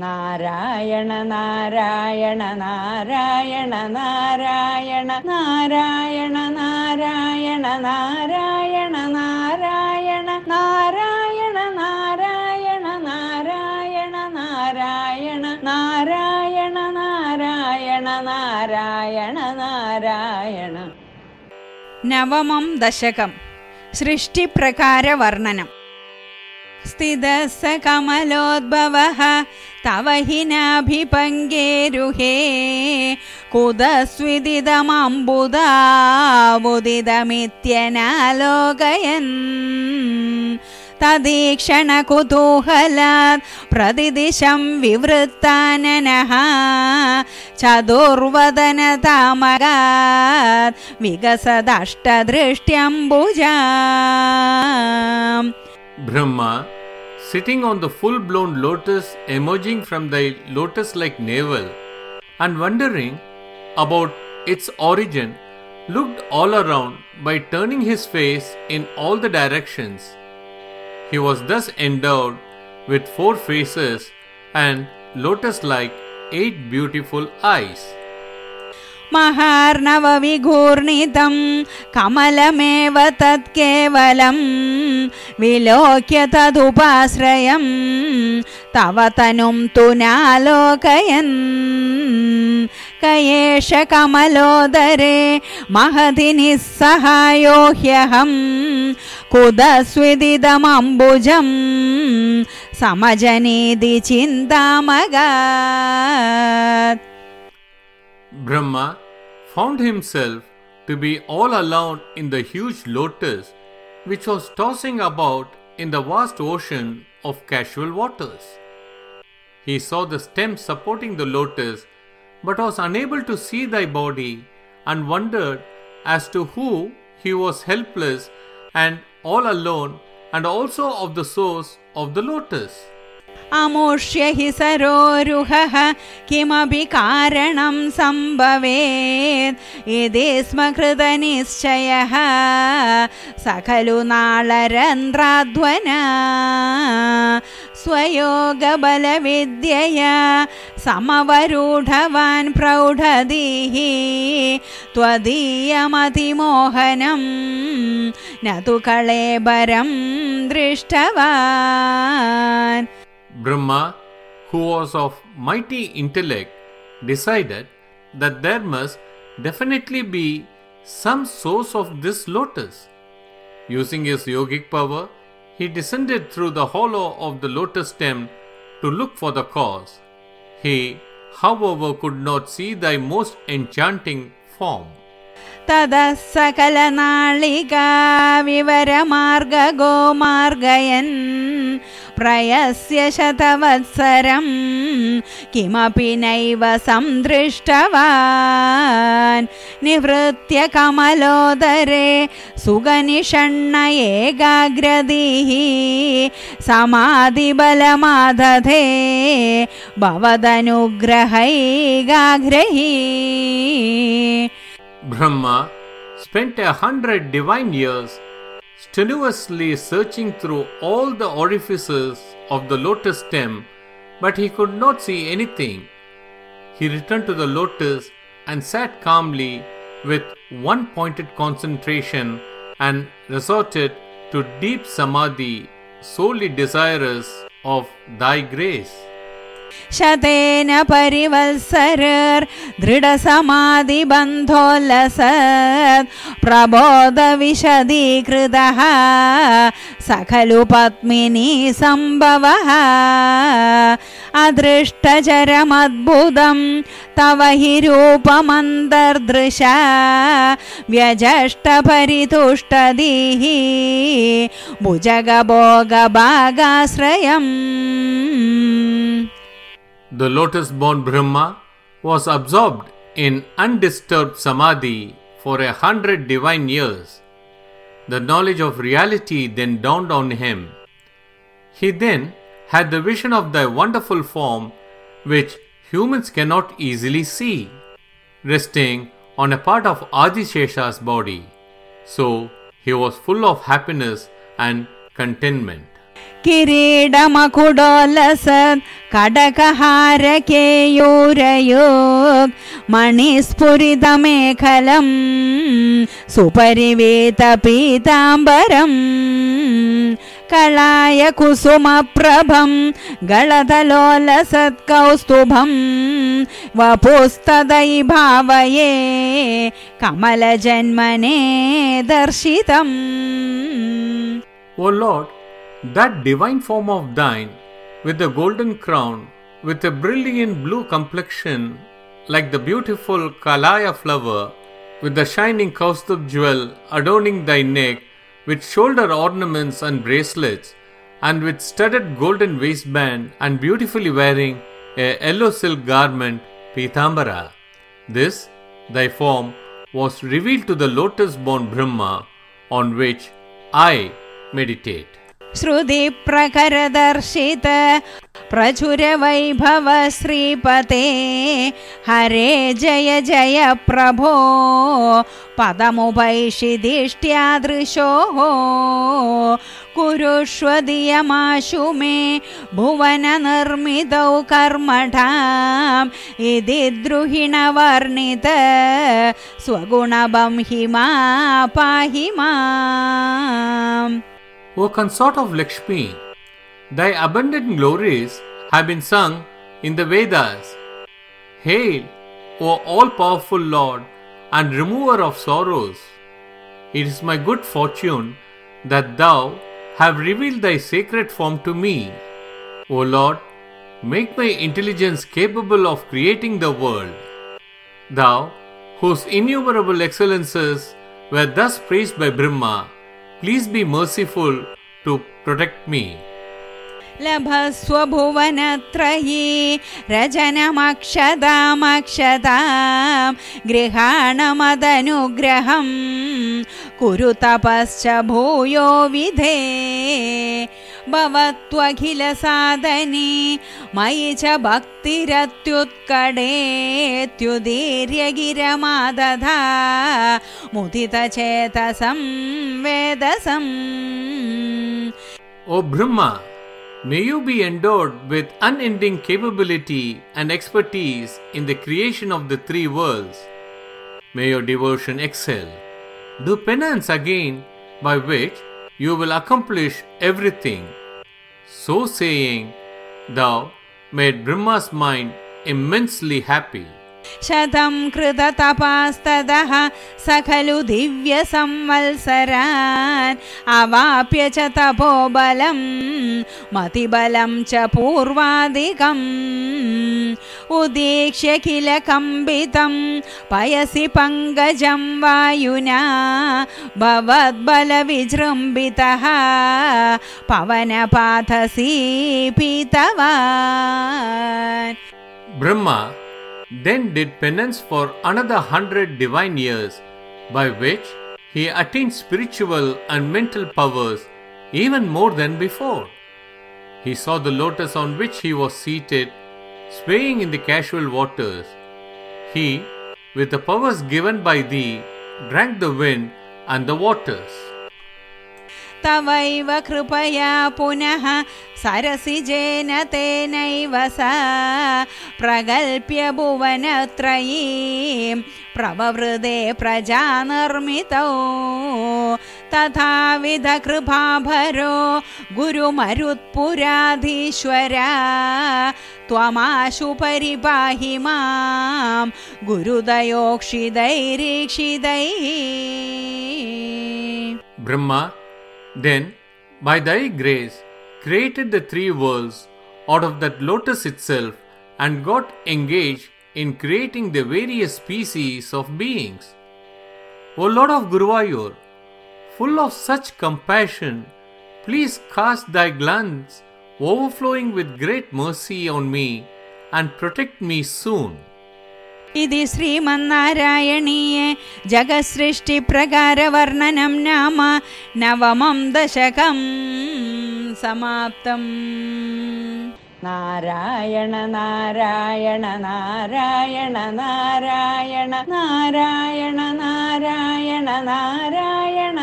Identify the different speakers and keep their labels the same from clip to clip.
Speaker 1: നാരായണ നാരായണ നാരായണ നാരായണ നാരായണ നാരായണ നാരായണ നാരായണ നാരായണ നാരായണ നാരായണ നാരായണ നാരായണ നാരായണ നാരായണ നാരായണ
Speaker 2: നവമം ദശകം സൃഷ്ടിപ്രകാരവർണനം स्थितः कमलोद्भवः तव हि नाभिपङ्गेरुहे कुतस्विदिदमम्बुदाबुदिदमित्यनालोकयन् तदीक्षणकुतूहलात् प्रतिदिशं विवृत्ताननः। चतुर्वदनतामगात् विकसदष्टदृष्ट्यम्बुजा
Speaker 3: Brahma, sitting on the full blown lotus emerging from the lotus like navel, and wondering about its origin, looked all around by turning his face in all the directions. He was thus endowed with four faces and lotus like eight beautiful eyes.
Speaker 2: महार्णवविघूर्णितं कमलमेव तत्केवलं विलोक्य तदुपाश्रयं तव तनुं तु नालोकयन् क एष कमलोदरे महति निःसहायो ह्यहं कुदस्विदिदमम्बुजं समजनीति चिन्तामगात्।
Speaker 3: Brahma found himself to be all alone in the huge lotus which was tossing about in the vast ocean of casual waters. He saw the stem supporting the lotus but was unable to see thy body and wondered as to who he was helpless and all alone and also of the source of the lotus.
Speaker 2: अमुष्य हि सरोरुहः किमपि कारणं सम्भवेत् इति स्म कृतनिश्चयः स खलु नाळरन्ध्राध्वना स्वयोगबलविद्यया समवरूढवान् प्रौढधीः त्वदीयमतिमोहनं न तु कळेबरं दृष्टवान्
Speaker 3: Brahma, who was of mighty intellect, decided that there must definitely be some source of this lotus. Using his yogic power, he descended through the hollow of the lotus stem to look for the cause. He, however, could not see thy most enchanting form.
Speaker 2: ततः सकलनाळिका विवरमार्गगो मार्गयन् प्रयस्य शतवत्सरं किमपि नैव सन्दृष्टवान् निवृत्य कमलोदरे सुगनिषण्ण एकाग्रदीः समाधिबलमादधे
Speaker 3: spent a hundred divine years strenuously searching through all the orifices of the lotus stem, but he could not see anything. He returned to the lotus and sat calmly with one pointed concentration and resorted to deep samadhi, solely desirous of thy grace.
Speaker 2: शतेन परिवत्सरर्दृढसमाधिबन्धोल्लसत् प्रबोधविशदीकृतः स खलु पद्मिनी सम्भवः। अदृष्टचरमद्भुतं तव हि रूपमन्तर्दृशा व्यजष्टपरितुष्टदीः भुजगभोगभागाश्रयम्
Speaker 3: The lotus born Brahma was absorbed in undisturbed samadhi for a hundred divine years. The knowledge of reality then dawned on him. He then had the vision of thy wonderful form, which humans cannot easily see, resting on a part of Adishesha's body. So he was full of happiness and contentment.
Speaker 2: किरीडमकुडोलसत् कडकहारकेयूरयोग् मणिस्फुरितमेखलं सुपरिवेतपीताम्बरम् कलाय कुसुमप्रभं गळतलोलसत्कौस्तुभं वपुस्तदै भावये कमलजन्मने दर्शितम्
Speaker 3: O Lord, that divine form of thine, with the golden crown, with a brilliant blue complexion, like the beautiful Kalaya flower, with the shining Kaustubh jewel adorning thy neck, with shoulder ornaments and bracelets, and with studded golden waistband, and beautifully wearing a yellow silk garment, Pitambara. This, thy form, was revealed to the lotus born Brahma, on which I meditate.
Speaker 2: श्रुतिप्रकरदर्शित प्रचुरवैभव श्रीपते। हरे जय जय प्रभो। पदमुपैषिदिष्ट्यादृशोः कुरुष्वदियमाशु मे भुवननिर्मितौ कर्मठाम्। इति द्रुहिणवर्णित स्वगुणबं हि मा पाहि माम्
Speaker 3: O consort of Lakshmi, thy abundant glories have been sung in the Vedas. Hail, O all powerful Lord and remover of sorrows! It is my good fortune that thou have revealed thy sacred form to me. O Lord, make my intelligence capable of creating the world. Thou, whose innumerable excellences were thus praised by Brahma, please be merciful to protect me
Speaker 2: लभस्व भुवनत्र हि गृहाणमदनुग्रहं कुरु तपश्च भूयो विधे। भवत्वखिलसाधने मयि च भक्तिरत्युत्कडेत्युदीर्यगिरमादधा मुदितचेतसं वेदसम्
Speaker 3: O Brahma, may you be endowed with unending capability and expertise in the creation of the three worlds. May your devotion excel. Do penance again by which you will accomplish everything. So saying, thou made Brahma's mind immensely happy.
Speaker 2: शतं कृततपास्ततः स खलु दिव्यसंवत्सरान्। अवाप्य च तपोबलं मतिबलं च पूर्वादिकम्। उदीक्ष्य किल कम्बितं पयसि पङ्कजं वायुना भवद्बलविजृम्भितः पवनपाथसी पीतवान्
Speaker 3: Brahma then did penance for another hundred divine years, by which he attained spiritual and mental powers even more than before. He saw the lotus on which he was seated swaying in the casual waters. He, with the powers given by thee, drank the wind and the waters.
Speaker 2: तवैव कृपया पुनः सरसिजेन तेनैव सा प्रगल्प्य भुवनत्रयीं प्रववृदे प्रजानिर्मितौ तथाविध कृपाभरो गुरुमरुत्पुराधीश्वरा। त्वमाशु परिपाहि मां गुरुदयोक्षिदैरीक्षिदैः।
Speaker 3: Brahma then, by thy grace, created the three worlds out of that lotus itself and got engaged in creating the various species of beings. O Lord of Guruvayur, full of such compassion, please cast thy glance overflowing with great mercy on me and protect me soon.
Speaker 2: इति श्रीमन्नारायणीये जगत्सृष्टिप्रकारवर्णनं नाम नवमं दशकं समाप्तम्
Speaker 1: नारायण नारायण नारायण नारायण नारायण नारायण नारायण नारायण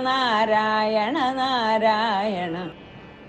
Speaker 2: നാരായണ നാരായണ